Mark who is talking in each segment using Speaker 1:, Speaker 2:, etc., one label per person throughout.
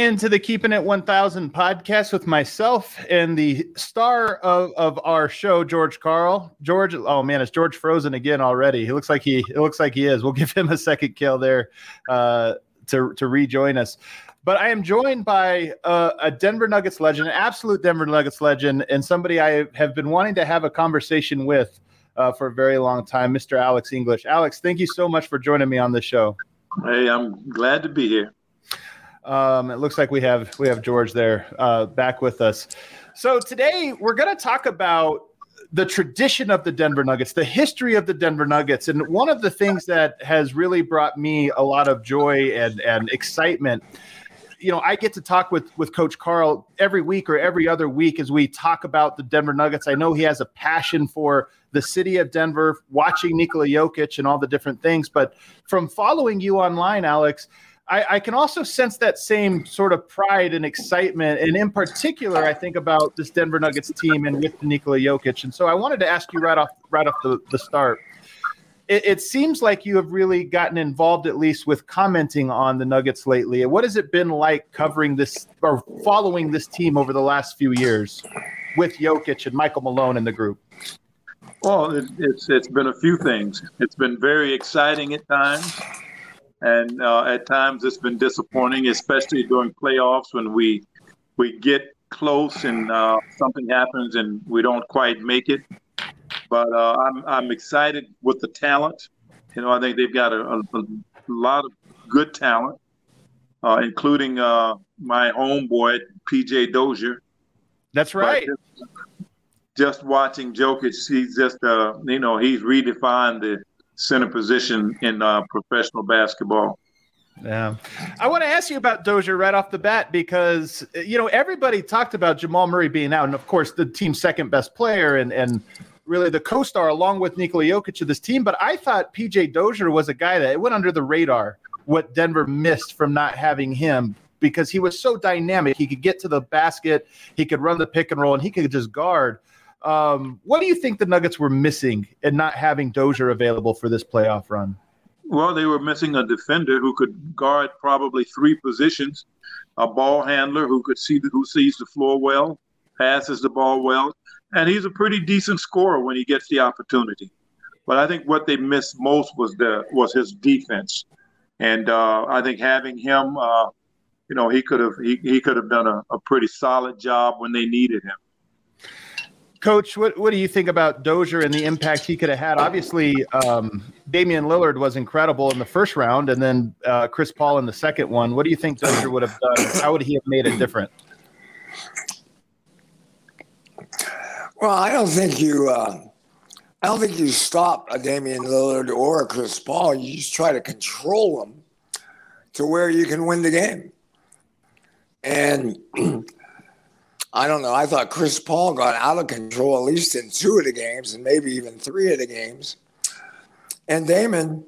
Speaker 1: into the Keeping It 1000 podcast with myself and the star of, of our show, George Karl. George, oh man, is George frozen again already? He looks like he it looks like he is. We'll give him a second kill there uh, to to rejoin us. But I am joined by uh, a Denver Nuggets legend, an absolute Denver Nuggets legend, and somebody I have been wanting to have a conversation with uh, for a very long time, Mr. Alex English. Alex, thank you so much for joining me on the show.
Speaker 2: Hey, I'm glad to be here.
Speaker 1: Um, it looks like we have we have George there uh, back with us. So today we're going to talk about the tradition of the Denver Nuggets, the history of the Denver Nuggets, and one of the things that has really brought me a lot of joy and and excitement. You know, I get to talk with with Coach Karl every week or every other week as we talk about the Denver Nuggets. I know he has a passion for the city of Denver, watching Nikola Jokic and all the different things. But from following you online, Alex, I, I, can also sense that same sort of pride and excitement, and in particular, I think about this Denver Nuggets team and with Nikola Jokic. And so, I wanted to ask you right off right off the, the start. It, it, seems like you have really gotten involved, at least with commenting on the Nuggets lately. What has it been like covering this or following this team over the last few years with Jokic and Michael Malone in the group?
Speaker 2: Well, it, it's it's been a few things. It's been very exciting at times and uh, at times it's been disappointing, especially during playoffs when we we get close and uh, something happens and we don't quite make it. But uh, I'm I'm excited with the talent. You know, I think they've got a, a, a lot of good talent, uh, including uh, my homeboy PJ Dozier.
Speaker 1: That's right.
Speaker 2: Just, just, watching Jokic, he's just uh, you know he's redefined the center position in uh, professional basketball.
Speaker 1: Yeah. I want to ask you about Dozier right off the bat because, you know, everybody talked about Jamal Murray being out. And of course, the team's second best player and, and really the co star along with Nikola Jokic of this team. But I thought PJ Dozier was a guy that it went under the radar, what Denver missed from not having him because he was so dynamic. He could get to the basket, he could run the pick and roll, and he could just guard. Um, what do you think the Nuggets were missing in not having Dozier available for this playoff run?
Speaker 2: Well, they were missing a defender who could guard probably three positions, a ball handler who could see the, who sees the floor well, passes the ball well, and he's a pretty decent scorer when he gets the opportunity. But I think what they missed most was the was his defense, and uh, I think having him, uh, you know, he could have he, he could have done a, a pretty solid job when they needed him.
Speaker 1: Coach, what, what do you think about Dozier and the impact he could have had? Obviously, um, Damian Lillard was incredible in the first round, and then uh, Chris Paul in the second one. What do you think Dozier would have done? How would he have made it different?
Speaker 3: Well, I don't think you. Uh, I don't think you stop a Damian Lillard or a Chris Paul. You just try to control them to where you can win the game. And I don't know. I thought Chris Paul got out of control at least in two of the games and maybe even three of the games. And Damon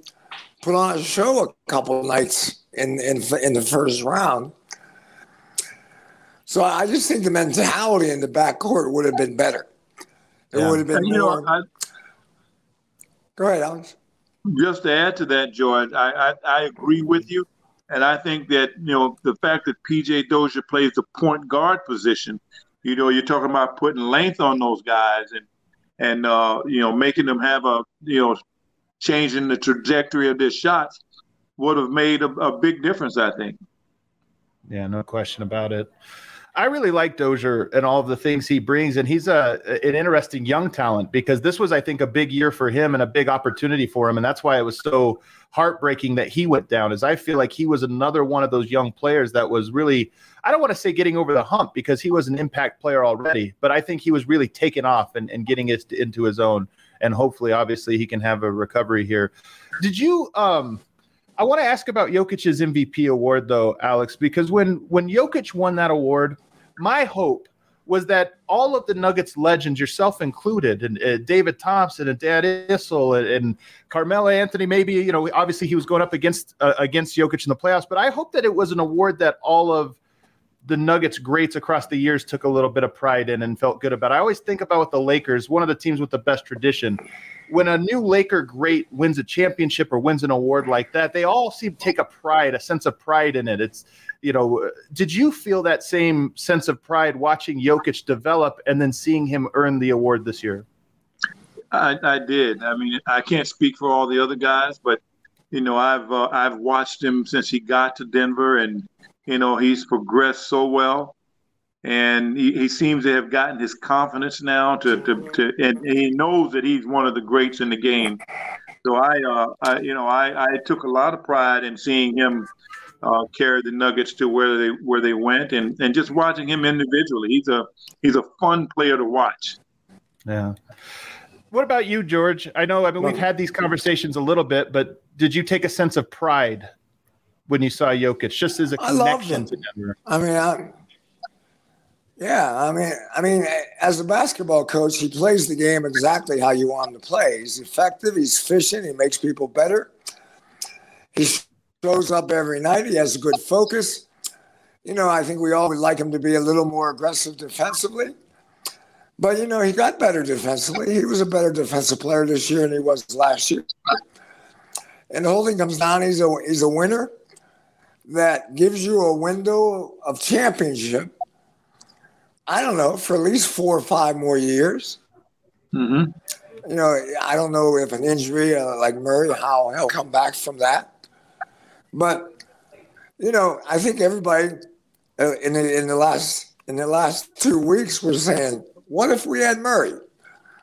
Speaker 3: put on a show a couple nights in, in, in the first round. So I just think the mentality in the backcourt would have been better. It yeah. would have been and, more. Know, I, Go ahead, Alex.
Speaker 2: Just to add to that, George, I, I, I agree with you. And I think that, you know, the fact that PJ Dozier plays the point guard position, you know, you're talking about putting length on those guys and, and uh, you know, making them have a, you know, changing the trajectory of their shots would have made a, a big difference, I think.
Speaker 1: Yeah, no question about it. I really like Dozier and all of the things he brings, and he's a an interesting young talent because this was, I think, a big year for him and a big opportunity for him, and that's why it was so heartbreaking that he went down. Is I feel like he was another one of those young players that was really, I don't want to say getting over the hump because he was an impact player already, but I think he was really taken off and, and getting it into his own, and hopefully, obviously, he can have a recovery here. Did you um? I want to ask about Jokic's MVP award though, Alex, because when when Jokic won that award, my hope was that all of the Nuggets legends, yourself included, and uh, David Thompson and Dan Issel and, and, Carmelo Anthony, maybe you know, obviously he was going up against uh, against Jokic in the playoffs, but I hope that it was an award that all of the Nuggets greats across the years took a little bit of pride in and felt good about. I always think about with the Lakers, one of the teams with the best tradition. When a new Laker great wins a championship or wins an award like that, they all seem to take a pride, a sense of pride in it. It's, you know, did you feel that same sense of pride watching Jokic develop and then seeing him earn the award this year?
Speaker 2: I, I did. I mean, I can't speak for all the other guys, but you know, I've uh, I've watched him since he got to Denver, and you know, he's progressed so well, and he, he seems to have gotten his confidence now to to, to and, he knows that he's one of the greats in the game. So I, uh, I you know, I, I took a lot of pride in seeing him uh, carry the Nuggets to where they where they went, and and just watching him individually. He's a he's a fun player to watch.
Speaker 1: Yeah. What about you, George? I know. I mean, we've had these conversations a little bit, but did you take a sense of pride when you saw Jokic, just as a connection to Denver?
Speaker 3: I mean, I, yeah, I mean, I mean, as a basketball coach, he plays the game exactly how you want him to play. He's effective. He's efficient. He makes people better. He shows up every night. He has a good focus. You know, I think we all would like him to be a little more aggressive defensively. But you know, he got better defensively. He was a better defensive player this year than he was last year. And holding comes down, he's a he's a winner that gives you a window of championship. I don't know for at least four or five more years.
Speaker 2: Mm-hmm.
Speaker 3: You know, I don't know if an injury uh, like Murray, how he'll come back from that. But you know, I think everybody uh, in the in the last in the last two weeks was saying what if we had Murray?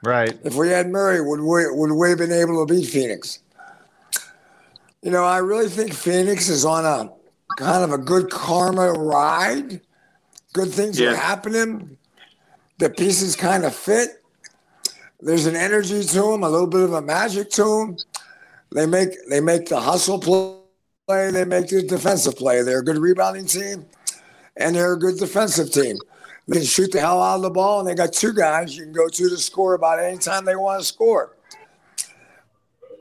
Speaker 1: Right.
Speaker 3: If we had Murray, would we would we have been able to beat Phoenix? You know, I really think Phoenix is on a kind of a good karma ride. Good things yeah. are happening. The pieces kind of fit. There's an energy to them, a little bit of a magic to them. They make they make the hustle play. They make the defensive play. They're a good rebounding team, and they're a good defensive team. They can shoot the hell out of the ball, and they got two guys you can go to to score about any time they want to score.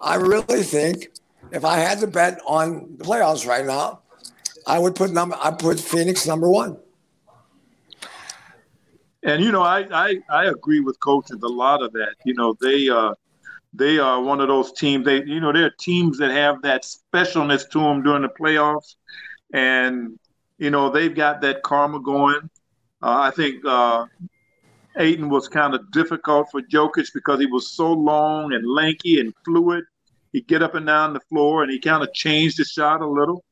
Speaker 3: I really think if I had to bet on the playoffs right now, I would put number I put Phoenix number one.
Speaker 2: And you know, I, I I agree with coaches a lot of that. You know, they uh they are one of those teams. They you know they're teams that have that specialness to them during the playoffs, and you know they've got that karma going. Uh, I think uh, Ayton was kind of difficult for Jokic because he was so long and lanky and fluid. He'd get up and down the floor, and he kind of changed the shot a little.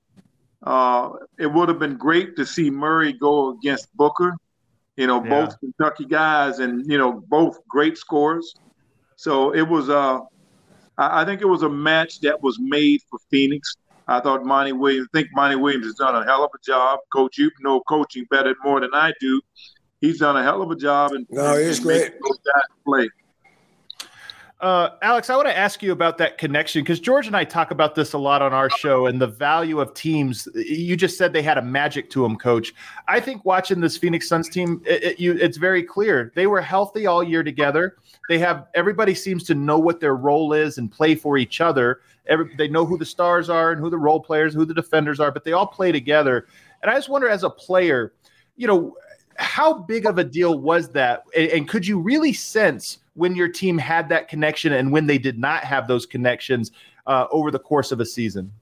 Speaker 2: Uh, it would have been great to see Murray go against Booker. You know, yeah. both Kentucky guys, and you know, both great scores. So it was. Uh, I think it was a match that was made for Phoenix. I thought Monty Williams, I think Monty Williams has done a hell of a job. Coach, you know coaching better more than I do. He's done a hell of a job and
Speaker 3: no, he's great.
Speaker 2: Play.
Speaker 1: Uh, Alex, I want to ask you about that connection because George and I talk about this a lot on our show and the value of teams. You just said they had a magic to them, Coach. I think watching this Phoenix Suns team, it, it, you, it's very clear they were healthy all year together. They have everybody seems to know what their role is and play for each other. Every, they know who the stars are and who the role players, who the defenders are, but they all play together. And I just wonder, as a player, you know, how big of a deal was that? And, and could you really sense when your team had that connection and when they did not have those connections uh, over the course of a season?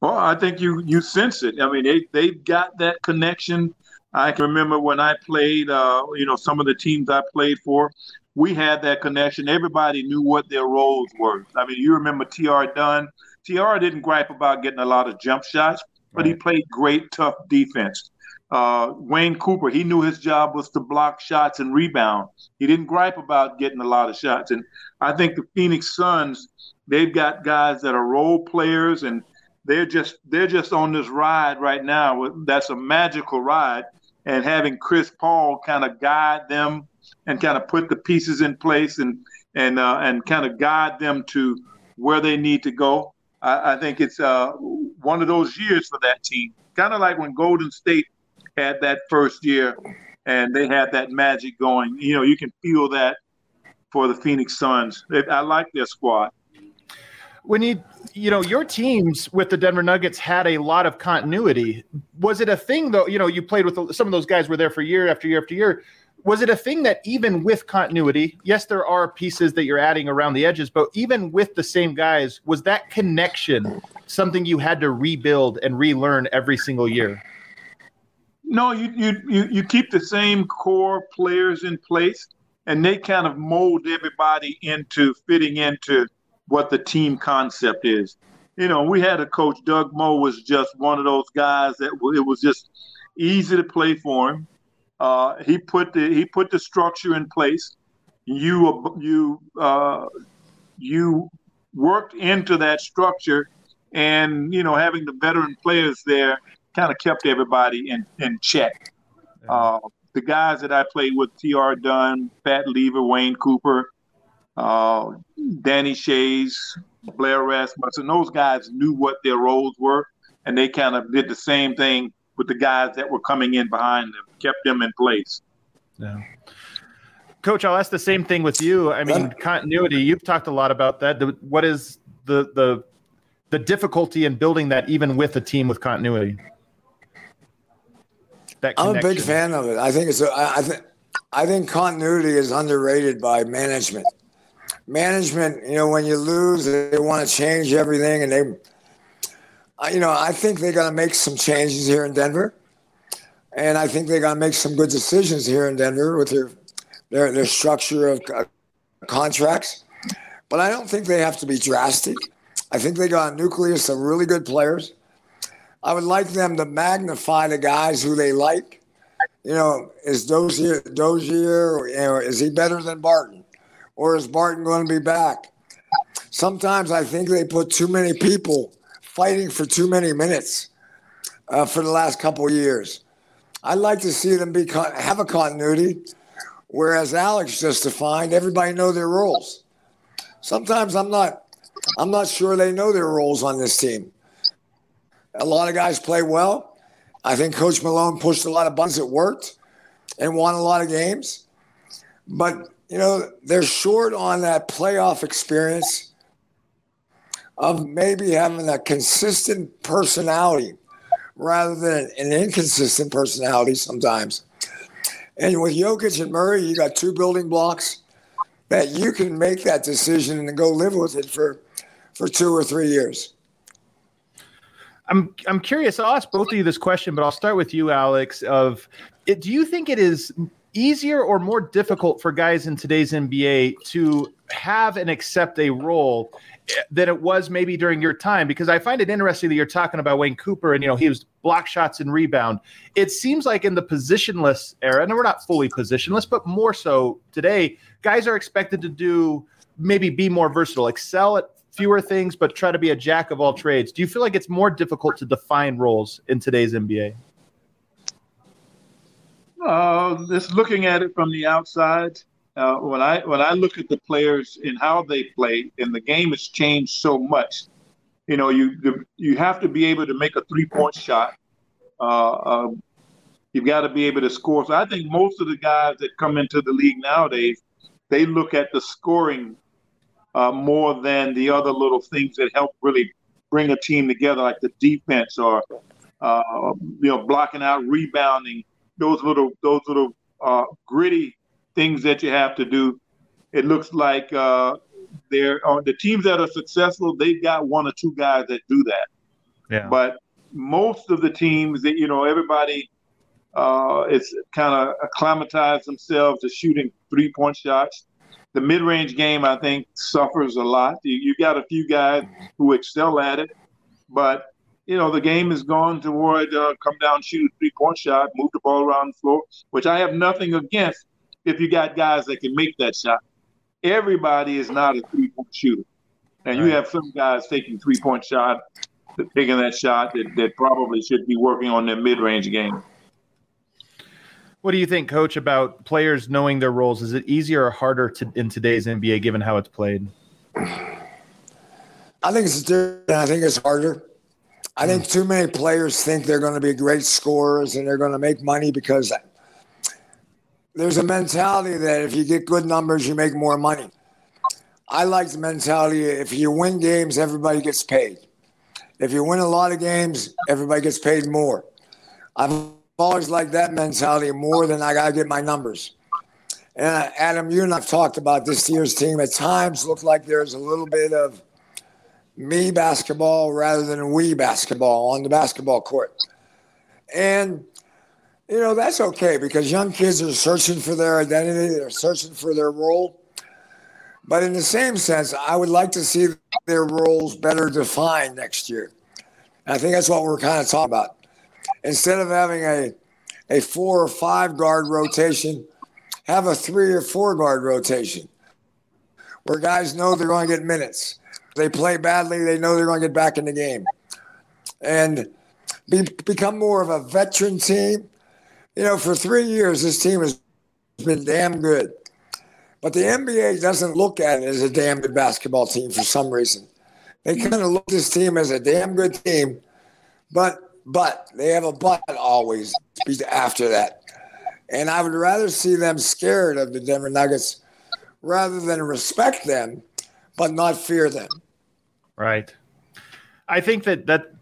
Speaker 2: Well, I think you you sense it. I mean, they they've got that connection. I can remember when I played, uh, you know, some of the teams I played for we had that connection. Everybody knew what their roles were. I mean, you remember T.R. Dunn. T.R. didn't gripe about getting a lot of jump shots, but right. he played great, tough defense. Uh, Wayne Cooper, he knew his job was to block shots and rebound. He didn't gripe about getting a lot of shots. And I think the Phoenix Suns, they've got guys that are role players and they're just they're just on this ride right now. That's a magical ride. And having Chris Paul kind of guide them and kind of put the pieces in place and and uh, and kind of guide them to where they need to go. I, I think it's uh, one of those years for that team, kind of like when Golden State had that first year and they had that magic going. You know, you can feel that for the Phoenix Suns. I like their squad.
Speaker 1: when you you know your teams with the Denver Nuggets had a lot of continuity. Was it a thing though? You know, you played with some of those guys were there for year after year after year. Was it a thing that even with continuity, yes, there are pieces that you're adding around the edges, but even with the same guys, was that connection something you had to rebuild and relearn every single year?
Speaker 2: No, you you you, you keep the same core players in place, and they kind of mold everybody into fitting into what the team concept is. You know, we had a coach, Doug Moe was just one of those guys that it was just easy to play for him. Uh, he put the he put the structure in place. You you uh, you worked into that structure, and you know having the veteran players there kind of kept everybody in in check. Uh, the guys that I played with, T.R. Dunn, Fat Lever, Wayne Cooper, uh, Danny Schayes, Blair Rasmussen, those guys knew what their roles were, and they kind of did the same thing with the guys that were coming in behind them, kept them in place.
Speaker 1: Yeah. Coach, I'll ask the same thing with you. I mean, continuity. You've talked a lot about that. What is the the the difficulty in building that, even with a team with continuity?
Speaker 3: I'm a big fan of it. I think it's. A, I, I think. I think continuity is underrated by management management, you know, when you lose, they want to change everything, and they, you know, I think they're going to make some changes here in Denver, and I think they're going to make some good decisions here in Denver with their their, their structure of uh, contracts. But I don't think they have to be drastic. I think they got a nucleus of really good players. I would like them to magnify the guys who they like. You know, is Dozier, Dozier or is he better than Barton? or is Barton going to be back? Sometimes I think they put too many people fighting for too many minutes uh, for the last couple years. I'd like to see them be have a continuity, whereas Alex just defined everybody know their roles. Sometimes I'm not I'm not sure they know their roles on this team. A lot of guys play well. I think Coach Malone pushed a lot of buttons that worked and won a lot of games. But you know, they're short on that playoff experience of maybe having a consistent personality rather than an inconsistent personality sometimes. And with Jokic and Murray, you got two building blocks that you can make that decision and go live with it for for two or three years.
Speaker 1: I'm I'm curious. I'll ask both of you this question, but I'll start with you, Alex. Of it, do you think it is easier or more difficult for guys in today's NBA to have and accept a role eh, than it was maybe during your time? Because I find it interesting that you're talking about Wayne Cooper and you know he was block shots and rebound. It seems like in the positionless era, and we're not fully positionless, but more so today, guys are expected to do maybe be more versatile, excel at fewer things, but try to be a jack of all trades. Do you feel like it's more difficult to define roles in today's NBA?
Speaker 2: Uh, just looking at it from the outside, uh, when I when I look at the players and how they play, and the game has changed so much. You know, you you have to be able to make a three point shot. Uh, um, you've got to be able to score. So I think most of the guys that come into the league nowadays, they look at the scoring uh, more than the other little things that help really bring a team together, like the defense or uh, you know blocking out, rebounding those little those little uh, gritty things that you have to do. It looks like uh, they're uh, the teams that are successful. They've got one or two guys that do that.
Speaker 1: Yeah.
Speaker 2: But most of the teams that you know, everybody uh, is kind of acclimatized themselves to shooting three point shots. The mid range game, I think, suffers a lot. You, you got a few guys who excel at it, but you know, the game is gone toward uh, come down, shoot a three point shot, move the ball around the floor, which I have nothing against if you got guys that can make that shot. Everybody is not a three point shooter. And you have some guys taking three point shot, taking that shot that, that probably should be working on their mid range game.
Speaker 1: What do you think, Coach, about players knowing their roles? Is it easier or harder to, in today's NBA given how it's played?
Speaker 3: I think it's different. I think it's harder. I think hmm. too many players think they're going to be great scorers and they're going to make money because there's a mentality that if you get good numbers, you make more money. I like the mentality if you win games, everybody gets paid. If you win a lot of games, everybody gets paid more. I've always like that mentality more than I got to get my numbers. And uh, Adam, you and I've talked about this year's team. At times, look like there's a little bit of me basketball rather than we basketball on the basketball court. And you know that's okay because young kids are searching for their identity, they're searching for their role. But in the same sense, I would like to see their roles better defined next year. And I think that's what we're kind of talking about. Instead of having a a four or five guard rotation, have a three or four guard rotation where guys know they're going to get minutes. They play badly, they know they're going to get back in the game. And be, become more of a veteran team. You know, for three years, this team has been damn good. But the NBA doesn't look at it as a damn good basketball team for some reason. They kind of look at this team as a damn good team, but but they have a but always after that. And I would rather see them scared of the Denver Nuggets rather than respect them, but not fear them.
Speaker 1: Right. I think that that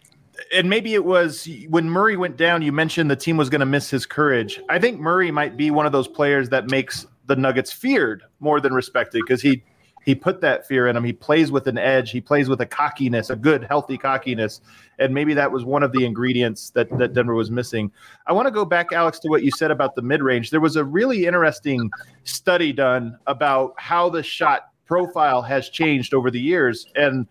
Speaker 1: and maybe it was when Murray went down, you mentioned the team was going to miss his courage. I think Murray might be one of those players that makes the Nuggets feared more than respected because he he put that fear in him. He plays with an edge. He plays with a cockiness, a good, healthy cockiness. And maybe that was one of the ingredients that, that Denver was missing. I want to go back, Alex, to what you said about the mid range. There was a really interesting study done about how the shot profile has changed over the years. And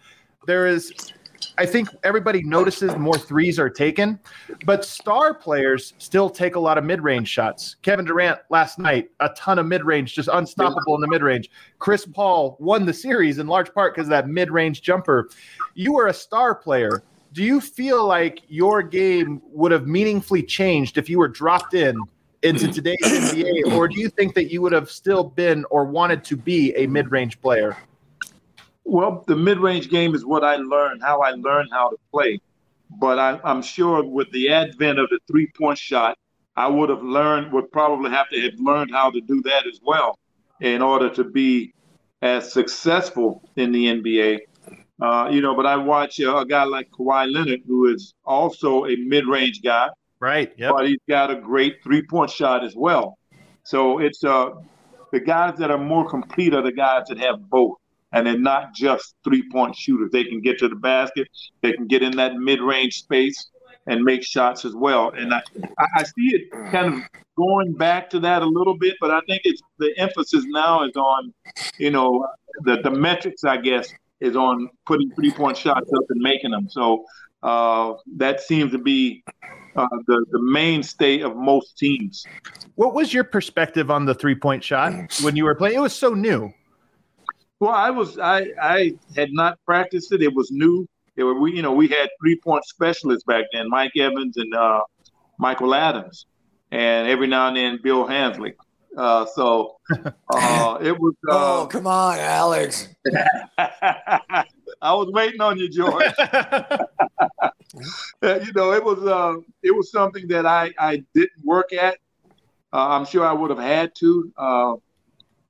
Speaker 1: there is I think everybody notices more threes are taken, but star players still take a lot of mid-range shots. Kevin Durant last night, a ton of mid-range, just unstoppable in the mid-range. Chris Paul won the series in large part because of that mid-range jumper. You were a star player. Do you feel like your game would have meaningfully changed if you were dropped in into today's NBA, or do you think that you would have still been or wanted to be a mid-range player?
Speaker 2: Well, the mid-range game is what I learned, how I learned how to play. But I, am sure with the advent of the three-point shot, I would have learned, would probably have to have learned how to do that as well in order to be as successful in the NBA. Uh, you know, but I watch uh, a guy like Kawhi Leonard, who is also a mid-range guy.
Speaker 1: Right. Yep.
Speaker 2: But he's got a great three-point shot as well. So it's uh, the guys that are more complete are the guys that have both and they're not just three point shooters. They can get to the basket, they can get in that mid range space and make shots as well. And I, I see it kind of going back to that a little bit, but I think it's the emphasis now is on, you know, the, the metrics, I guess, is on putting three point shots up and making them. So uh, that seems to be uh, the, the mainstay of most teams.
Speaker 1: What was your perspective on the three point shot when you were playing? It was so new.
Speaker 2: Well, I was I I had not practiced it. It was new. It were, we you know we had three point specialists back then, Mike Evans and uh, Michael Adams, and every now and then Bill Hanzlik. Uh, so uh, it was.
Speaker 3: Uh, oh come on, Alex!
Speaker 2: I was waiting on you, George. you know, it was uh, it was something that I I didn't work at. Uh, I'm sure I would have had to.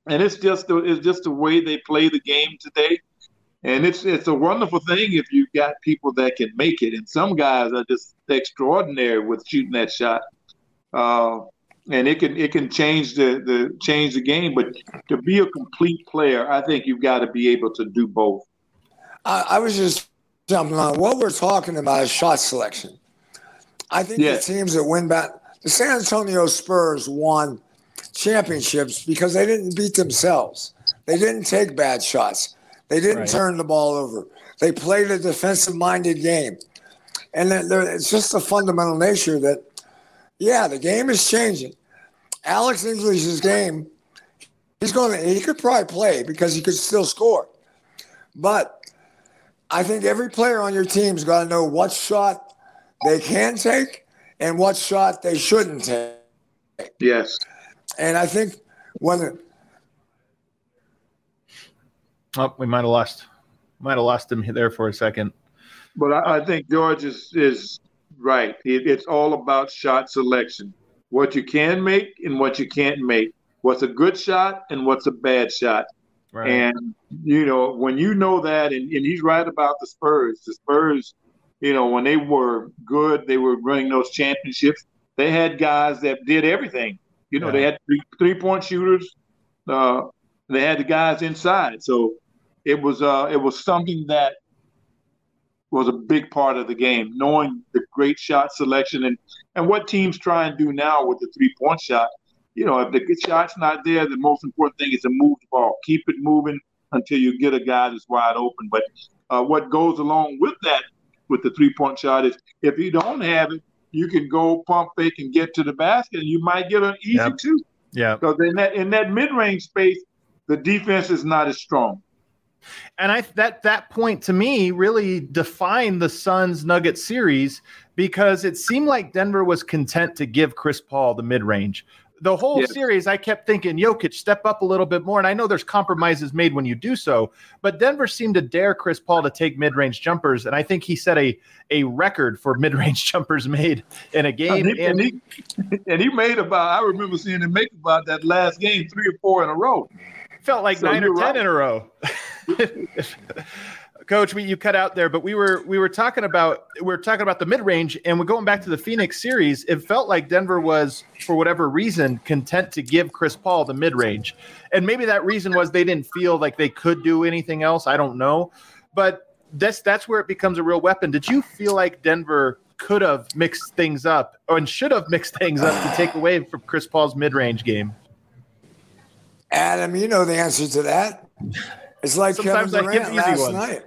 Speaker 2: And it's just the, it's just the way they play the game today. And it's it's a wonderful thing if you've got people that can make it. And some guys are just extraordinary with shooting that shot. Uh, and it can it can change the, the change the game. But to be a complete player, I think you've got to be able to do both.
Speaker 3: I, I was just jumping on what we're talking about is shot selection. I think yes. the teams that win back the San Antonio Spurs won championships because they didn't beat themselves. They didn't take bad shots. They didn't right. turn the ball over. They played a defensive minded game. And it's just the fundamental nature that, yeah, the game is changing. Alex English's game, he's going to, he could probably play because he could still score. But I think every player on your team's got to know what shot they can take and what shot they shouldn't take.
Speaker 2: Yes.
Speaker 3: And I think when
Speaker 1: oh, we might have lost, might have lost him there for a second.
Speaker 2: But I, I think George is is right. It, it's all about shot selection. What you can make and what you can't make. What's a good shot and what's a bad shot. Right. And you know, when you know that, and, and he's right about the Spurs. The Spurs, you know, when they were good, they were winning those championships. They had guys that did everything. You know, yeah. they had three, three point shooters. Uh, they had the guys inside. So it was uh, it was something that was a big part of the game, knowing the great shot selection and and what teams try and do now with the three point shot you know, if the good shot's not there, the most important thing is to move the ball. Keep it moving until you get a guy that's wide open. But uh, what goes along with that, with the three point shot, is if you don't have it, you can go pump fake and get to the basket, and you might get an easy yep. two.
Speaker 1: Yeah.
Speaker 2: Because in that in that mid range space, the defense is not as strong.
Speaker 1: And I that that point to me really defined the Suns Nuggets series because it seemed like Denver was content to give Chris Paul the mid range the whole yes. series, I kept thinking, Jokic, step up a little bit more. And I know there's compromises made when you do so, but Denver seemed to dare Chris Paul to take mid range jumpers. And I think he set a, a record for mid range jumpers made in a game.
Speaker 2: And he, and, he, and he made about, I remember seeing him make about that last game three or four in a row.
Speaker 1: Felt like so nine or 10 right. in a row. Coach, we, you cut out there, but we were we were talking about we were talking about the mid range, and we're going back to the Phoenix series. It felt like Denver was, for whatever reason, content to give Chris Paul the mid range, and maybe that reason was they didn't feel like they could do anything else. I don't know, but that's that's where it becomes a real weapon. Did you feel like Denver could have mixed things up, and should have mixed things up to take away from Chris Paul's mid range game?
Speaker 3: Adam, you know the answer to that. It's like Sometimes Kevin Durant last ones. night.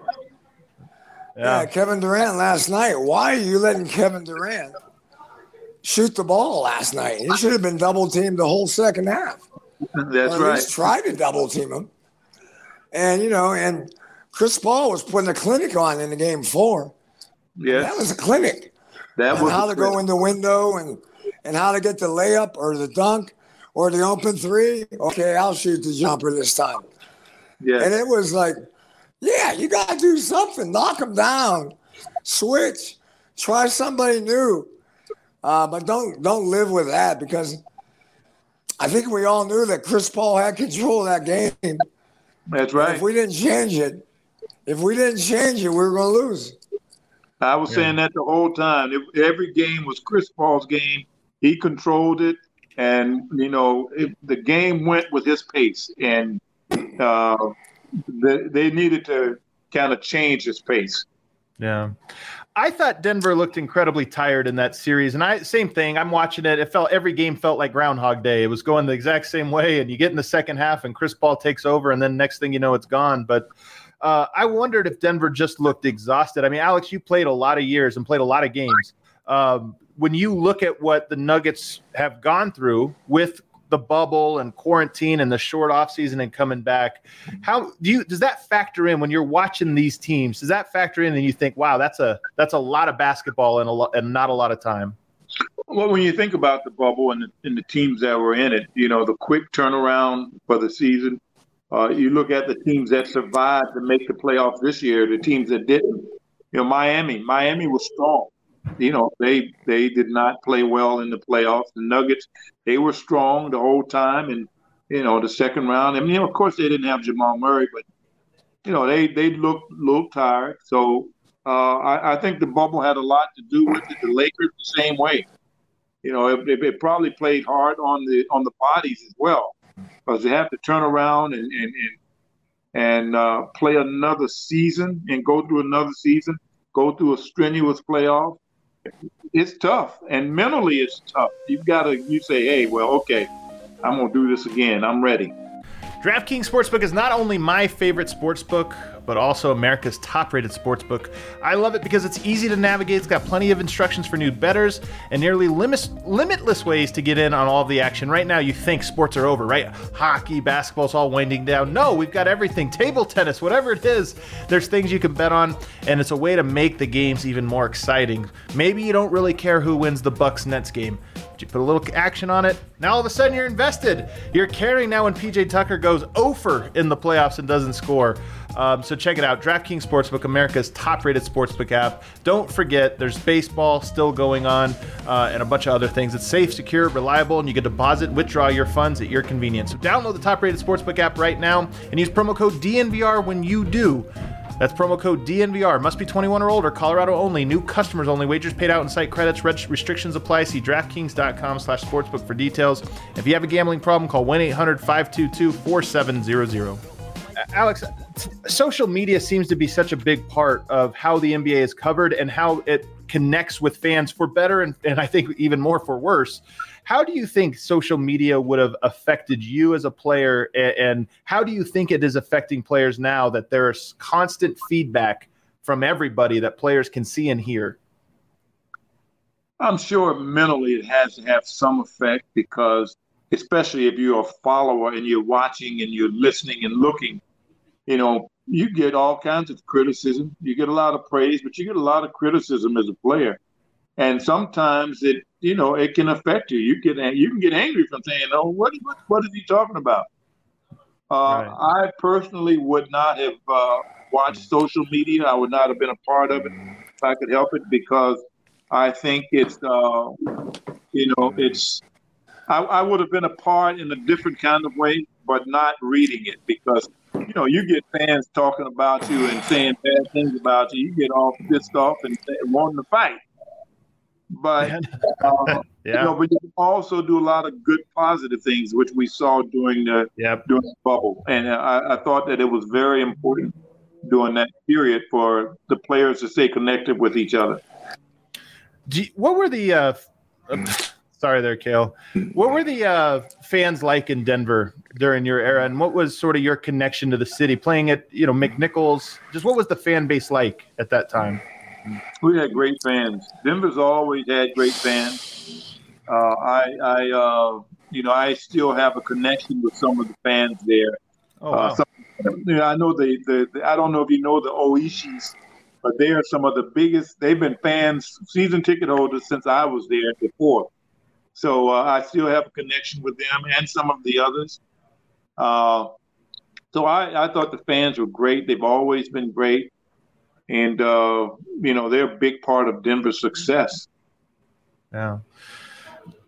Speaker 3: Yeah. yeah, Kevin Durant last night. Why are you letting Kevin Durant shoot the ball last night? He should have been double teamed the whole second half.
Speaker 2: That's or at
Speaker 3: right. Try to double team him. And you know, and Chris Paul was putting a clinic on in the game four.
Speaker 2: Yeah,
Speaker 3: that was a clinic. That was how to go in the window and and how to get the layup or the dunk or the open three. Okay, I'll shoot the jumper this time. Yeah, and it was like yeah, you got to do something. Knock them down. Switch. Try somebody new. Uh, but don't don't live with that because I think we all knew that Chris Paul had control of that game.
Speaker 2: That's right.
Speaker 3: if we didn't change it, if we didn't change it, we were going to lose.
Speaker 2: I was yeah. saying that the whole time. If every game was Chris Paul's game. He controlled it, and you know it, the game went with his pace. And uh, they, needed to kind of change his pace.
Speaker 1: Yeah. I thought Denver looked incredibly tired in that series. And I same thing. I'm watching it. It felt every game felt like Groundhog Day. It was going the exact same way. And you get in the second half and Chris Paul takes over, and then next thing you know, it's gone. But uh, I wondered if Denver just looked exhausted. I mean, Alex, you played a lot of years and played a lot of games. Um, when you look at what the Nuggets have gone through with the bubble and quarantine and the short off season and coming back. How do you does that factor in when you're watching these teams? Does that factor in and you think wow that's a that's a lot of basketball and a lot and not a lot of time?
Speaker 2: Well when you think about the bubble and the, and the teams that were in it you know the quick turnaround for the season uh, you look at the teams that survived to make the playoffs this year the teams that didn't you know miami. Miami was strong you know, they they did not play well in the playoffs. The Nuggets, they were strong the whole time, and you know, the second round. I mean, of course, they didn't have Jamal Murray, but you know, they they looked little tired. So uh, I, I, think the bubble had a lot to do with it. The Lakers the same way. You know, it, it, it probably played hard on the on the bodies as well, because they have to turn around and and and, and uh, play another season and go through another season, go through a strenuous playoff it's tough, and mentally it's tough. You've got to you say, hey, well, okay, I'm gonna do this again. I'm ready.
Speaker 1: DraftKings Sportsbook is not only my favorite sportsbook, but also America's top rated sportsbook. I love it because it's easy to navigate, it's got plenty of instructions for new bettors, and nearly limitless ways to get in on all of the action. Right now, you think sports are over, right? Hockey, basketball's all winding down. No, we've got everything table tennis, whatever it is. There's things you can bet on, and it's a way to make the games even more exciting. Maybe you don't really care who wins the Bucks Nets game, but you put a little action on it Now all of a sudden you're invested. You're caring now when PJ Tucker goes over in the playoffs and doesn't score. Um, so check it out. DraftKings Sportsbook, America's top-rated sportsbook app. Don't forget, there's baseball still going on uh, and a bunch of other things. It's safe, secure, reliable, and you can deposit, withdraw your funds at your convenience. So download the top-rated sportsbook app right now and use promo code DNVR when you do. That's promo code DNVR. Must be 21 or older. Colorado only. New customers only. Wagers paid out in site credits. restrictions apply. See DraftKings.com slash sportsbook for details. If you have a gambling problem, call 1-800-522-4700. Alex, social media seems to be such a big part of how the NBA is covered and how it connects with fans for better and, and I think even more for worse. How do you think social media would have affected you as a player, and, and how do you think it is affecting players now that there's constant feedback from everybody that players can see and hear?
Speaker 2: I'm sure mentally it has to have some effect because, especially if you're a follower and you're watching and you're listening and looking, you know, you get all kinds of criticism. You get a lot of praise, but you get a lot of criticism as a player. And sometimes it you know, it can affect you. You get you can get angry from saying, "Oh, what what, what is he talking about?" Uh, right. I personally would not have uh, watched social media. I would not have been a part of it if I could help it because I think it's uh, you know it's I, I would have been a part in a different kind of way, but not reading it because you know you get fans talking about you and saying bad things about you. You get all pissed off and wanting to fight. But uh, yeah. you know, but you also do a lot of good positive things, which we saw during the yep. during the bubble, and I, I thought that it was very important during that period for the players to stay connected with each other.
Speaker 1: You, what were the uh, sorry there, Kale. What were the uh, fans like in Denver during your era, and what was sort of your connection to the city? Playing at you know McNichols, just what was the fan base like at that time?
Speaker 2: We had great fans. Denver's always had great fans. Uh, I, I uh, you know, I still have a connection with some of the fans there. Oh, wow. uh, some, you know, I know the, the, the, I don't know if you know the Oishis, but they are some of the biggest. They've been fans, season ticket holders since I was there before. So uh, I still have a connection with them and some of the others. Uh, so I, I thought the fans were great. They've always been great and uh, you know they're a big part of Denver's success.
Speaker 1: Yeah.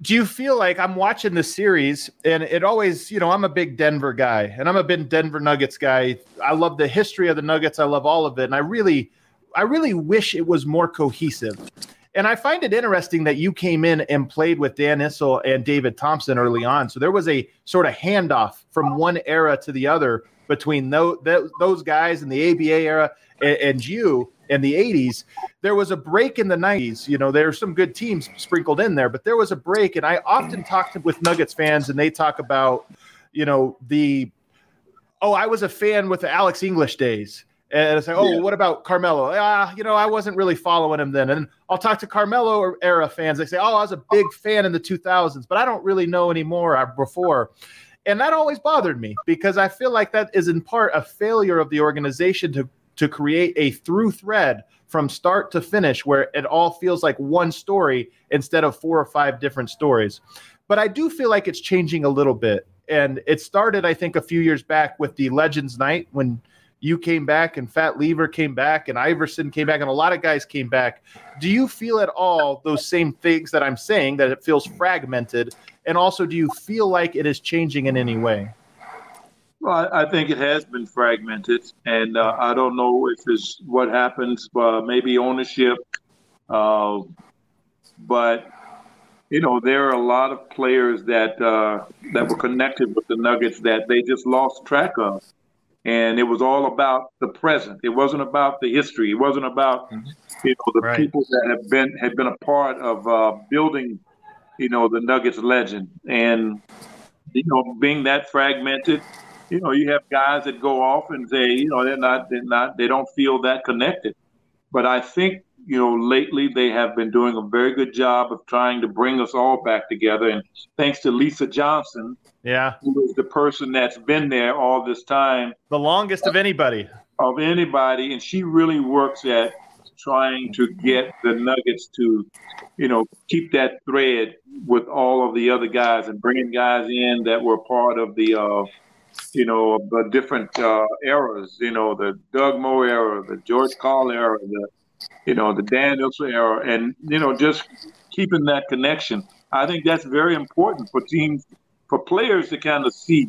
Speaker 1: Do you feel like I'm watching the series and it always, you know, I'm a big Denver guy and I'm a big Denver Nuggets guy. I love the history of the Nuggets. I love all of it. And I really, I really wish it was more cohesive. And I find it interesting that you came in and played with Dan Issel and David Thompson early on. So there was a sort of handoff from one era to the other between those, guys in the ABA era and, you in the 80s there was a break in the 90s you know there's some good teams sprinkled in there but there was a break. And i often talk to, with nuggets fans and they talk about you know the oh i was a fan with the alex english days and it's like, oh, yeah. what about Carmelo? Ah, you know, I wasn't really following him then. And I'll talk to Carmelo era fans. They say, oh, I was a big fan in the 2000s, but I don't really know anymore uh, before. And that always bothered me because I feel like that is in part a failure of the organization to to create a through thread from start to finish where it all feels like one story instead of four or five different stories. But I do feel like it's changing a little bit. And it started, I think, a few years back with the Legends Night when you came back and Fat Lever came back and Iverson came back and a lot of guys came back. Do you feel at all those same things that I'm saying that it feels fragmented? And also, do you feel like it is changing in any way?
Speaker 2: Well, I, think it has been fragmented, and uh, I don't know if it's what happens, uh, maybe ownership, uh, but you know there are a lot of players that uh, that were connected with the Nuggets that they just lost track of, and it was all about the present. It wasn't about the history. It wasn't about mm-hmm. you know the right. people that have been had been a part of uh, building, you know, the Nuggets legend, and you know being that fragmented you know, you have guys that go off and say, you know, they're not, they're not, they don't feel that connected. But I think, you know, lately they have been doing a very good job of trying to bring us all back together. And thanks to Lisa Johnson,
Speaker 1: yeah,
Speaker 2: who is the person that's been there all this time,
Speaker 1: the longest of anybody,
Speaker 2: of anybody, and she really works at trying to get the Nuggets to, you know, keep that thread with all of the other guys and bringing guys in that were part of the, uh, you know, the different uh, eras. You know, the Doug Moe era, the George Karl era, the, you know, the Dan era, and you know, just keeping that connection. I think that's very important for teams, for players to kind of see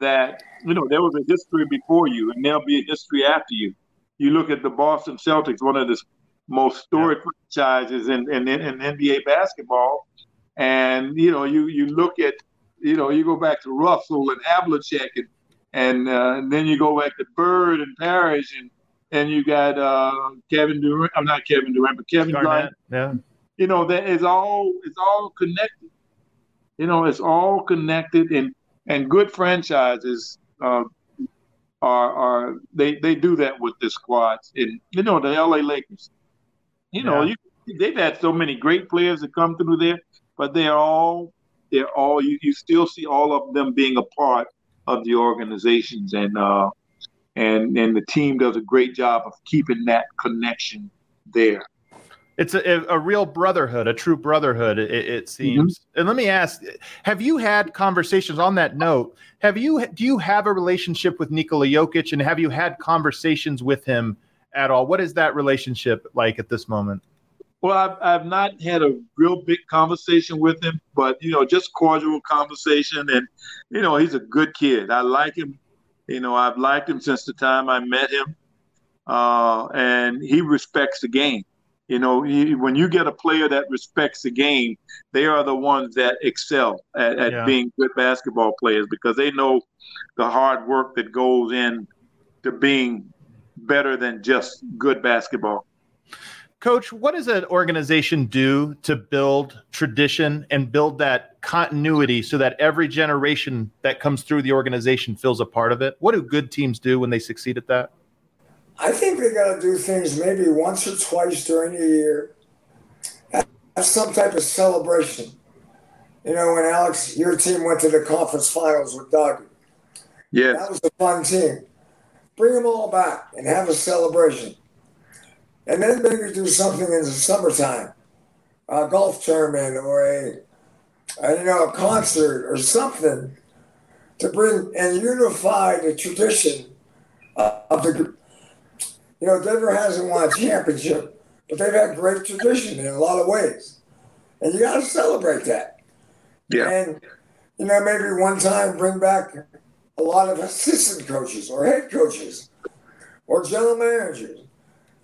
Speaker 2: that you know there was a history before you, and there'll be a history after you. You look at the Boston Celtics, one of the most storied yeah. franchises in, in, in NBA basketball, and you know you you look at you know you go back to Russell and Havlicek and and, uh, and then you go back to Bird and Parish and and you got uh, Kevin Durant. I'm not Kevin Durant, but Kevin Garnett.
Speaker 1: Yeah.
Speaker 2: You know that is all. It's all connected. You know, it's all connected, and and good franchises uh, are are they they do that with the squads. And you know, the LA Lakers. You know, yeah. you, they've had so many great players that come through there, but they're all they're all you, you still see all of them being a part of the organizations and uh and and the team does a great job of keeping that connection there
Speaker 1: it's a, a real brotherhood, a true brotherhood. It, it seems. Mm-hmm. And let me ask: Have you had conversations on that note? Have you do you have a relationship with Nikola Jokic, and have you had conversations with him at all? What is that relationship like at this moment?
Speaker 2: Well, I've, I've not had a real big conversation with him, but you know, just cordial conversation, and you know, he's a good kid. I like him. You know, I've liked him since the time I met him, uh, and he respects the game. You know, when you get a player that respects the game, they are the ones that excel at, at yeah. being good basketball players because they know the hard work that goes in to being better than just good basketball.
Speaker 1: Coach, what does an organization do to build tradition and build that continuity so that every generation that comes through the organization feels a part of it? What do good teams do when they succeed at that?
Speaker 3: I think they got to do things maybe once or twice during the year. Have some type of celebration. You know, when Alex, your team went to the conference finals with Doug.
Speaker 2: Yeah.
Speaker 3: That was a fun team. Bring them all back and have a celebration. And then maybe do something in the summertime, a golf tournament or a, a you know, a concert or something to bring and unify the tradition of the group. you know, Denver hasn't won a championship, but they've had great tradition in a lot of ways. And you got to celebrate that.
Speaker 2: Yeah.
Speaker 3: And, you know, maybe one time bring back a lot of assistant coaches or head coaches or general managers,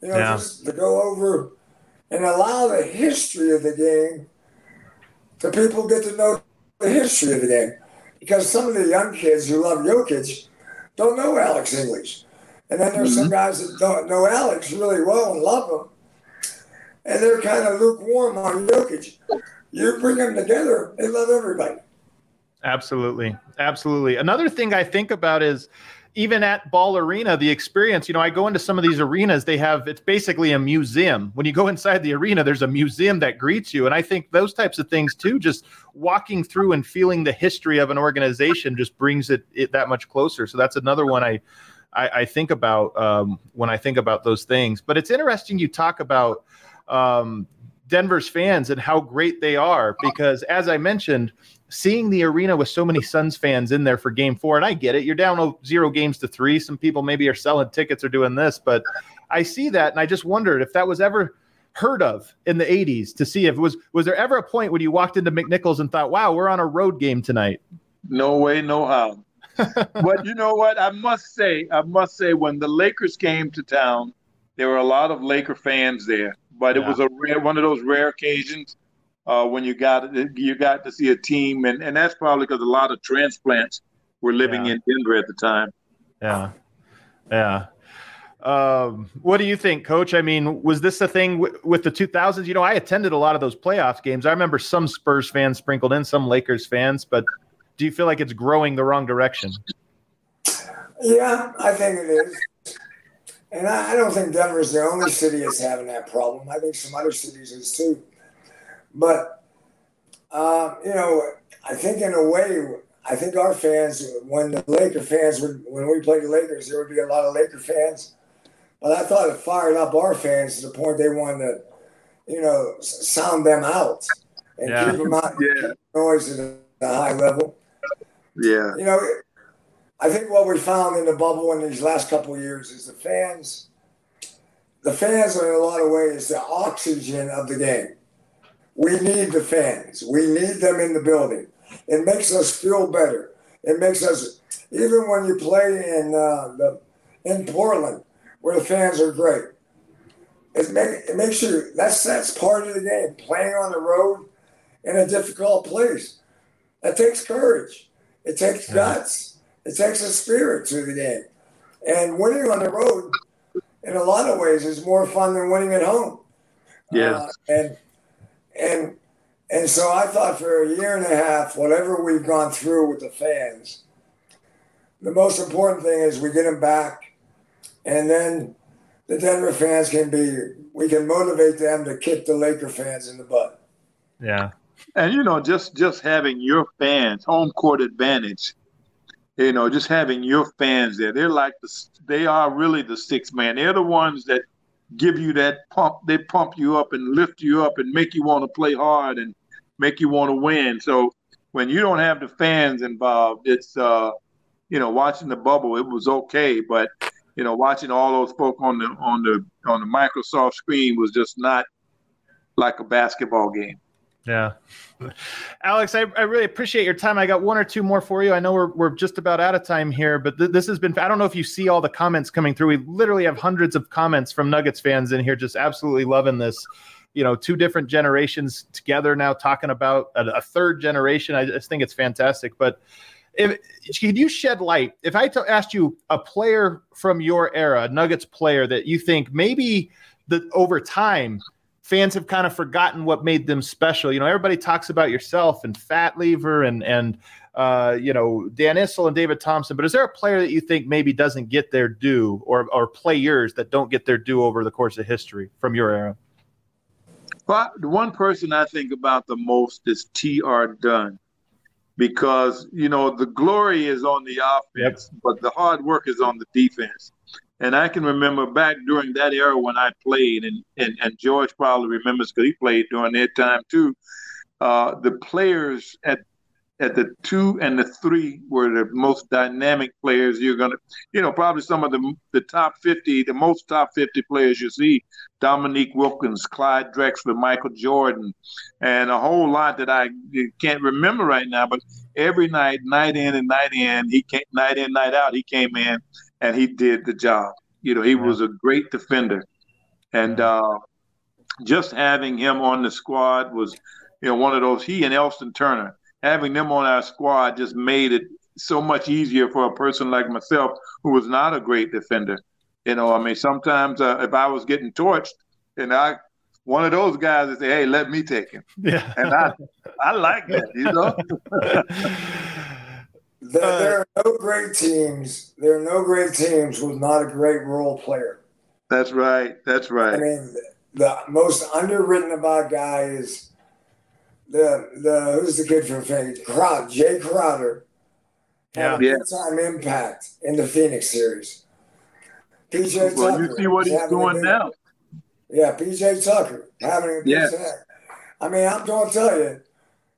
Speaker 3: you know, yeah. just to go over and allow the history of the game to people get to know the history of the game. Because some of the young kids who love Jokic don't know Alex English. And then there's mm-hmm. some guys that don't know Alex really well and love him. And they're kind of lukewarm on Jokic. You bring them together, they love everybody.
Speaker 1: Absolutely. Absolutely. Another thing I think about is even at Ball Arena, the experience, you know, I go into some of these arenas, they have it's basically a museum. When you go inside the arena, there's a museum that greets you. And I think those types of things too, just walking through and feeling the history of an organization just brings it, it that much closer. So that's another one I I, I think about um, when I think about those things. But it's interesting you talk about um, Denver's fans and how great they are because, as I mentioned, seeing the arena with so many Suns fans in there for Game Four, and I get it, you're down zero games to three. Some people maybe are selling tickets or doing this, but I see that, and I just wondered if that was ever heard of in the 80s to see if it was was there ever a point when you walked into McNichols and thought, "Wow, we're on a road game tonight."
Speaker 2: No way, no how but you know what? I must say, I must say, when the Lakers came to town, there were a lot of Laker fans there. But yeah. it was a rare, one of those rare occasions uh, when you got you got to see a team, and, and that's probably because a lot of transplants were living yeah. in Denver at the time.
Speaker 1: Yeah, yeah. Um, what do you think, Coach? I mean, was this a thing w- with the 2000s? You know, I attended a lot of those playoff games. I remember some Spurs fans sprinkled in, some Lakers fans, but do you feel like it's growing the wrong direction?
Speaker 3: Yeah, I think it is. And I, I don't think Denver is the only city that's having that problem. I think some other cities is too. But, uh, you know, I think in a way, I think our fans, when the Laker fans would, when we played the Lakers, there would be a lot of Laker fans but I thought it fired up our fans to the point they wanted to, you know, sound them out and
Speaker 1: Yeah.
Speaker 3: keep them out,
Speaker 2: Yeah.
Speaker 3: keep the noise at a high level.
Speaker 2: Yeah.
Speaker 3: You know, I think what we found in the bubble in these last couple of years is the fans. The fans are in a lot of ways the oxygen of the game. We need the fans. We need them in the building. It makes us feel better. It makes us even when you play in uh, the in Portland, where the fans are great. It, make, it makes you that's that's part of the game. Playing on the road in a difficult place. It takes courage. It takes guts. It takes a spirit to the game. And winning on the road, in a lot of ways, is more fun than winning at home.
Speaker 2: Yeah.
Speaker 3: Uh, and and and so I thought for a year and a half, whatever we've gone through with the fans, the most important thing is we get them back, and then the Denver fans can be we can motivate them to kick the Laker fans in the butt.
Speaker 1: Yeah.
Speaker 2: And you know, just just having your fans home court advantage. You know, just having your fans there. They're like the they are really the six man. They're the ones that give you that pump. They pump you up and lift you up and make you want to play hard and make you want to win. So when you don't have the fans involved, it's uh, you know, watching the bubble, it was okay, but you know, watching all those folk on the on the on the Microsoft screen was just not like a basketball game.
Speaker 1: Yeah. Alex, I, I really appreciate your time. I got one or two more for you. I know we're, we're just about out of time here, but th- this has been, I don't know if you see all the comments coming through. We literally have hundreds of comments from Nuggets fans in here, just absolutely loving this. You know, two different generations together now talking about a, a third generation. I just think it's fantastic. But if can you shed light? If I t- asked you a player from your era, Nuggets player that you think maybe the over time fans have kind of forgotten what made them special. You know, everybody talks about yourself and Fat Lever and and uh, you know Dan Issel and David Thompson, but is there a player that you think maybe doesn't get their due, or or players that don't get their due over the course of history from your era?
Speaker 2: But the one person I think about the most is T.R. Dunn because, you know, the glory is on the offense, but the hard work is on the defense. And I can remember back during that era when I played, and, and, and George probably remembers because he played during that time too. Uh, the players at at the two and the three were the most dynamic players you're gonna, you know, probably some of the the top fifty, the most top fifty players you see: Dominique Wilkins, Clyde Drexler, Michael Jordan, and a whole lot that I can't remember right now. But every night, night in and night in, he came night in, night out. He came in and he did the job. You know, he
Speaker 1: Yeah.
Speaker 2: was a great defender, and uh, just having him on the squad was, you know, one of those. He and Elston Turner having them on our squad just made it so much easier for a person like myself who was not a great defender. You know, I mean, sometimes uh, if I was getting torched, and I one of those guys that say, "Hey, let me take him,"
Speaker 1: Yeah.
Speaker 2: and I I like that, you know.
Speaker 3: There,
Speaker 1: Uh,
Speaker 3: there are no great teams. There are no great teams with not a great role player.
Speaker 2: That's right. That's right.
Speaker 3: I mean, the most underwritten about guy is the the who's the kid from Phoenix? Crowd, Jae Crowder. Had
Speaker 2: Yeah.
Speaker 3: time impact in the Phoenix series. PJ
Speaker 2: Well, you
Speaker 3: Tucker
Speaker 2: see what he's doing now.
Speaker 3: Yeah, PJ Tucker having a
Speaker 2: Yes.
Speaker 3: I mean, I'm going to tell you,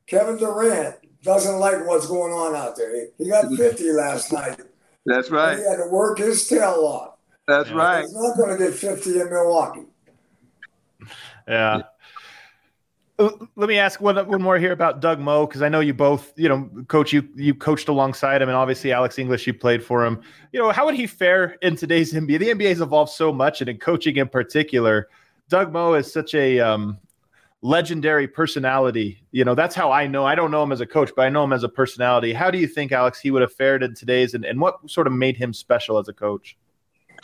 Speaker 3: Kevin Durant doesn't like what's going on out there. He, he got 50 last night.
Speaker 2: That's
Speaker 3: and
Speaker 2: right.
Speaker 3: He had to work his tail off.
Speaker 2: That's
Speaker 1: Yeah.
Speaker 2: right.
Speaker 3: He's not going to get 50 in Milwaukee.
Speaker 1: Yeah. Uh, Let me ask one, one more here about Doug Moe because I know you both, you know, coach you you coached alongside him, and obviously Alex English you played for him. You know, how would he fare in today's NBA? The NBA has evolved so much, and in coaching in particular, Doug Moe is such a um, legendary personality. You know, that's how I know. I don't know him as a coach, but I know him as a personality. How do you think, Alex, he would have fared in today's, and, and what sort of made him special as a coach?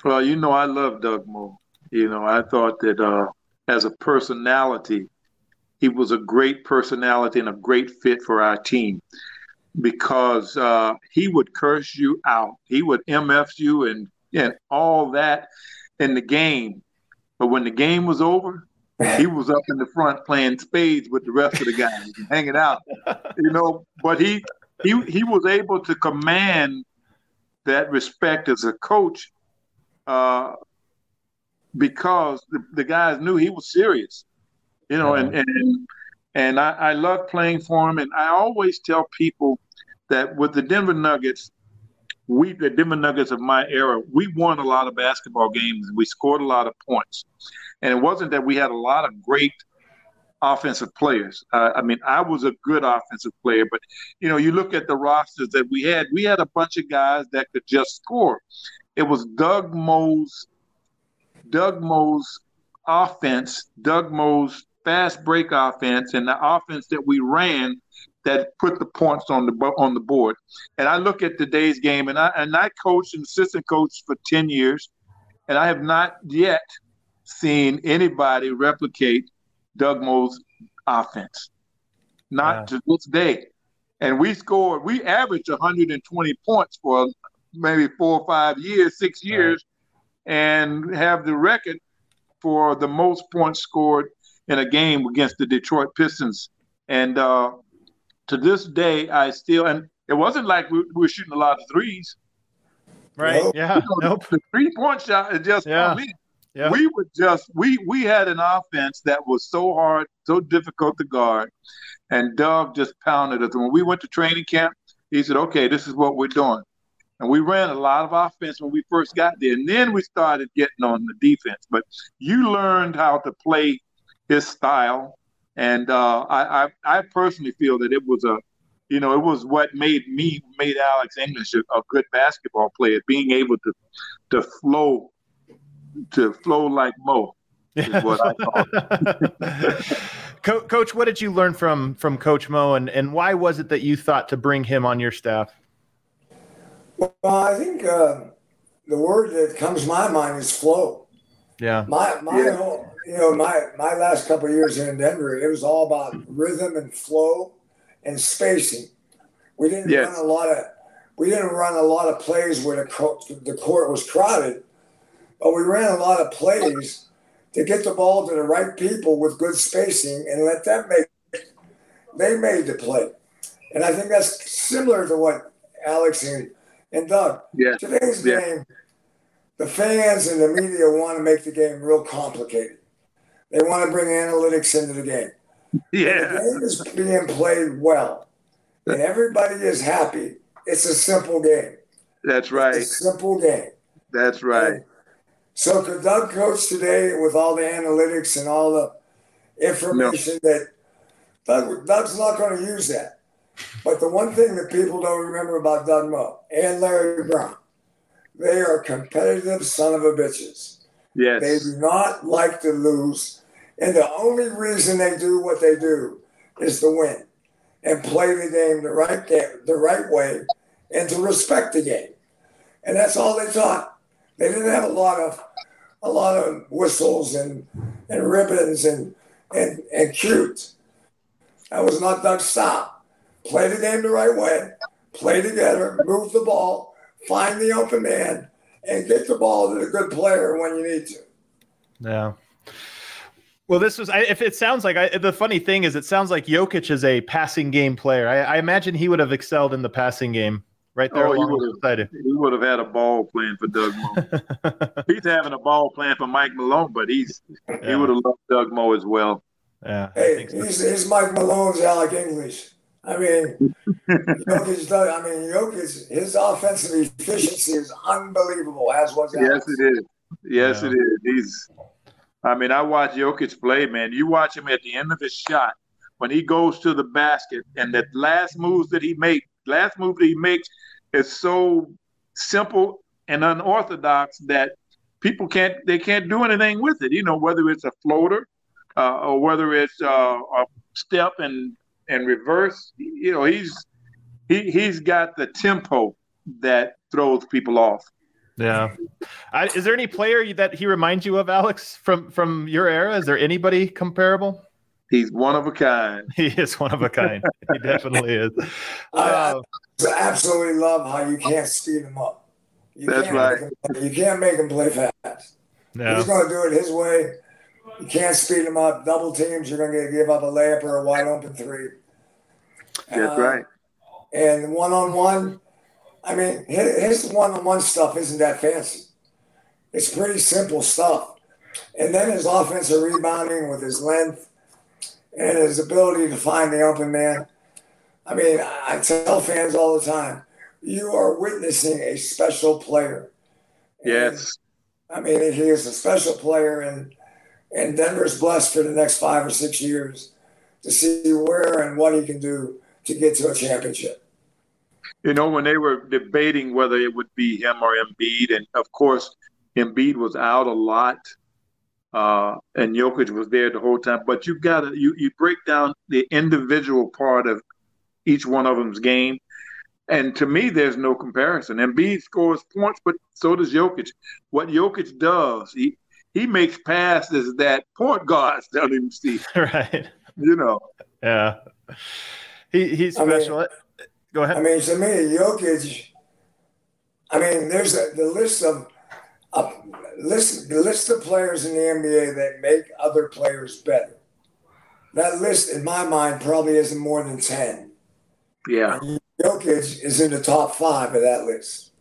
Speaker 2: Well, you know, I love Doug Moe. You know, I thought that uh, as a personality, he was a great personality and a great fit for our team because uh, he would curse you out. He would MF you and, and all that in the game. But when the game was over, he was up in the front playing spades with the rest of the guys, hanging out. You know, but he he he was able to command that respect as a coach uh, because the, the guys knew he was serious, you know, and and and I, I love playing for him. And I always tell people that with the Denver Nuggets, we the Denver Nuggets of my era, we won a lot of basketball games. We scored a lot of points, and it wasn't that we had a lot of great offensive players. Uh, I mean, I was a good offensive player, but you know, you look at the rosters that we had. We had a bunch of guys that could just score. It was Doug Moe's Doug Moe's offense, Doug Moe's fast break offense, and the offense that we ran that put the points on the on the board. And I look at today's game, and I and I coached and assistant coach for ten years, and I have not yet seen anybody replicate Doug Moe's offense, not yeah. to this day. And we scored, we averaged 120 points for maybe four or five years, six years, right. and have the record for the most points scored in a game against the Detroit Pistons. And uh, to this day, I still, and it wasn't like we, we were shooting a lot of threes.
Speaker 1: Right. Nope. Yeah. You know, nope.
Speaker 2: The three point shot is just, yeah. Yeah. We would just we we had an offense that was so hard, so difficult to guard, and Doug just pounded us. When we went to training camp, he said, "Okay, this is what we're doing," and we ran a lot of offense when we first got there, and then we started getting on the defense. But you learned how to play his style, and uh, I, I I personally feel that it was a you know, it was what made me made Alex English a, a, good basketball player, being able to to flow to flow like Moe. Is what I thought.
Speaker 1: Co Coach, what did you learn from from Coach Moe, and and why was it that you thought to bring him on your staff?
Speaker 3: Well, I think uh, the word that comes to my mind is flow.
Speaker 1: Yeah.
Speaker 3: My my yeah. whole, you know my my last couple of years here in Denver, it was all about rhythm and flow and spacing. We didn't yes. run a lot of we didn't run a lot of plays where the court, the court was crowded but we ran a lot of plays to get the ball to the right people with good spacing and let them make they made the play. And I think that's similar to what Alex and, and Doug.
Speaker 2: Yeah.
Speaker 3: Today's
Speaker 2: yeah.
Speaker 3: game, the fans and the media want to make the game real complicated. They want to bring analytics into the game.
Speaker 2: Yeah.
Speaker 3: the game is being played well. And everybody is happy. It's a simple game.
Speaker 2: That's right.
Speaker 3: Simple game.
Speaker 2: That's right. And
Speaker 3: so could Doug coach today with all the analytics and all the information no. that Doug, Doug's not going to use that. But the one thing that people don't remember about Doug Moe and Larry Brown, they are competitive son of a bitches.
Speaker 2: Yes.
Speaker 3: They do not like to lose. And the only reason they do what they do is to win and play the game the right game, the right way and to respect the game. And that's all they taught. They didn't have a lot of a lot of whistles and and ribbons and and and cute. That was not Doug's stop. Play the game the right way. Play together. Move the ball. Find the open man and get the ball to the good player when you need to.
Speaker 1: Yeah. Well, this was. If it sounds like I, the funny thing is, it sounds like Jokic is a passing game player. I, I imagine he would have excelled in the passing game right there. Oh, he would, have,
Speaker 2: he would have had a ball playing for Doug Moe. he's having a ball playing for Mike Malone, but he's yeah. he would have loved Doug Moe as well.
Speaker 1: Yeah.
Speaker 3: Hey, so. he's, he's Mike Malone's Alex English. I mean, Jokic, I mean, Jokic, his offensive efficiency is unbelievable, as was
Speaker 2: Alex. Yes, it is. Yes, yeah. it is. He's. I mean, I watch Jokic play, man. You watch him at the end of his shot when he goes to the basket, and that last moves that he makes, last move that he makes is so simple and unorthodox that people can't they can't do anything with it. You know, whether it's a floater uh, or whether it's uh, a step and and reverse. You know, he's he he's got the tempo that throws people off.
Speaker 1: Yeah. I, is there any player that he reminds you of, Alex, from from your era? Is there anybody comparable?
Speaker 2: He's one of a kind.
Speaker 1: He is one of a kind. he definitely is.
Speaker 3: Uh, I absolutely love how you can't speed him up. You
Speaker 2: That's right.
Speaker 3: Him, you can't make him play fast.
Speaker 1: Yeah.
Speaker 3: He's going to do it his way. You can't speed him up. Double teams, you're going to give up a layup or a wide open three.
Speaker 2: That's uh, right.
Speaker 3: And one on one, I mean, his one on one stuff isn't that fancy. It's pretty simple stuff. And then his offensive rebounding with his length and his ability to find the open man. I mean, I tell fans all the time, you are witnessing a special player.
Speaker 2: Yes.
Speaker 3: And, I mean, he is a special player, and and Denver's blessed for the next five or six years to see where and what he can do to get to a championship.
Speaker 2: You know, when they were debating whether it would be him or Embiid, and of course, Embiid was out a lot, uh, and Jokic was there the whole time. But you got to you you break down the individual part of each one of them's game, and to me, there's no comparison. Embiid scores points, but so does Jokic. What Jokic does, he he makes passes that point guards don't even see.
Speaker 1: right.
Speaker 2: You know.
Speaker 1: Yeah. He he's special.
Speaker 3: I mean,
Speaker 1: Go ahead.
Speaker 3: I mean, to me, Jokic. I mean, there's a, the list of uh, list the list of players in the NBA that make other players better. That list, in my mind, probably isn't more than ten.
Speaker 2: Yeah.
Speaker 3: And Jokic is in the top five of that list.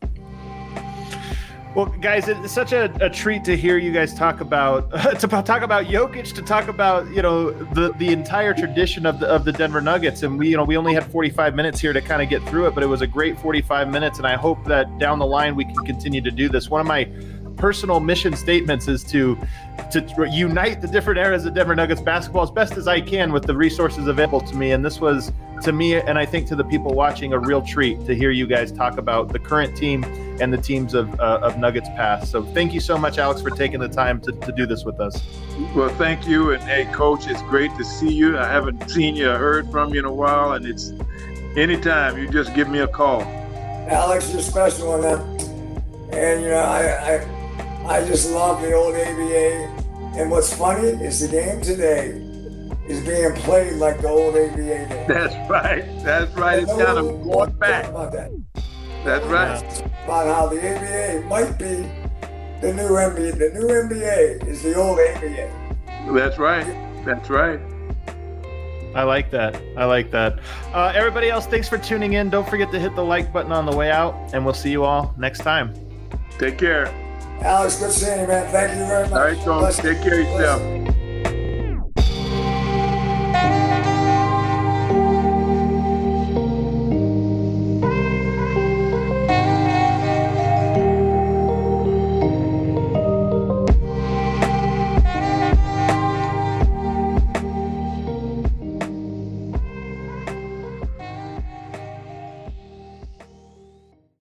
Speaker 1: Well, guys, it's such a, a, treat to hear you guys talk about to talk about Jokic, to talk about you know the the entire tradition of the of the Denver Nuggets, and we you know we only had 45 minutes here to kind of get through it, but it was a great 45 minutes, and I hope that down the line we can continue to do this. One of my personal mission statements is to to unite the different eras of Denver Nuggets basketball as best as I can with the resources available to me. And this was to me, and I think to the people watching, a real treat to hear you guys talk about the current team and the teams of, uh, of Nuggets past. So thank you so much, Alex, for taking the time to, to do this with us.
Speaker 2: Well, thank you. And hey, coach, it's great to see you. I haven't seen you or heard from you in a while. And it's anytime you just give me a call.
Speaker 3: Alex, you're special on that. And, you know, I, I, I just love the old ABA. And what's funny is the game today is being played like the old ABA game.
Speaker 2: That's right. That's right. It's kind of going back.
Speaker 3: About that.
Speaker 2: That's right.
Speaker 3: About how the ABA might be the new NBA. The new NBA is the old ABA.
Speaker 2: That's right. That's right.
Speaker 1: I like that. I like that. Uh, everybody else, thanks for tuning in. Don't forget to hit the like button on the way out, and we'll see you all next time.
Speaker 2: Take care.
Speaker 3: Alex, good seeing you, man. Thank you very much.
Speaker 2: All right, Tom. Take care of yourself.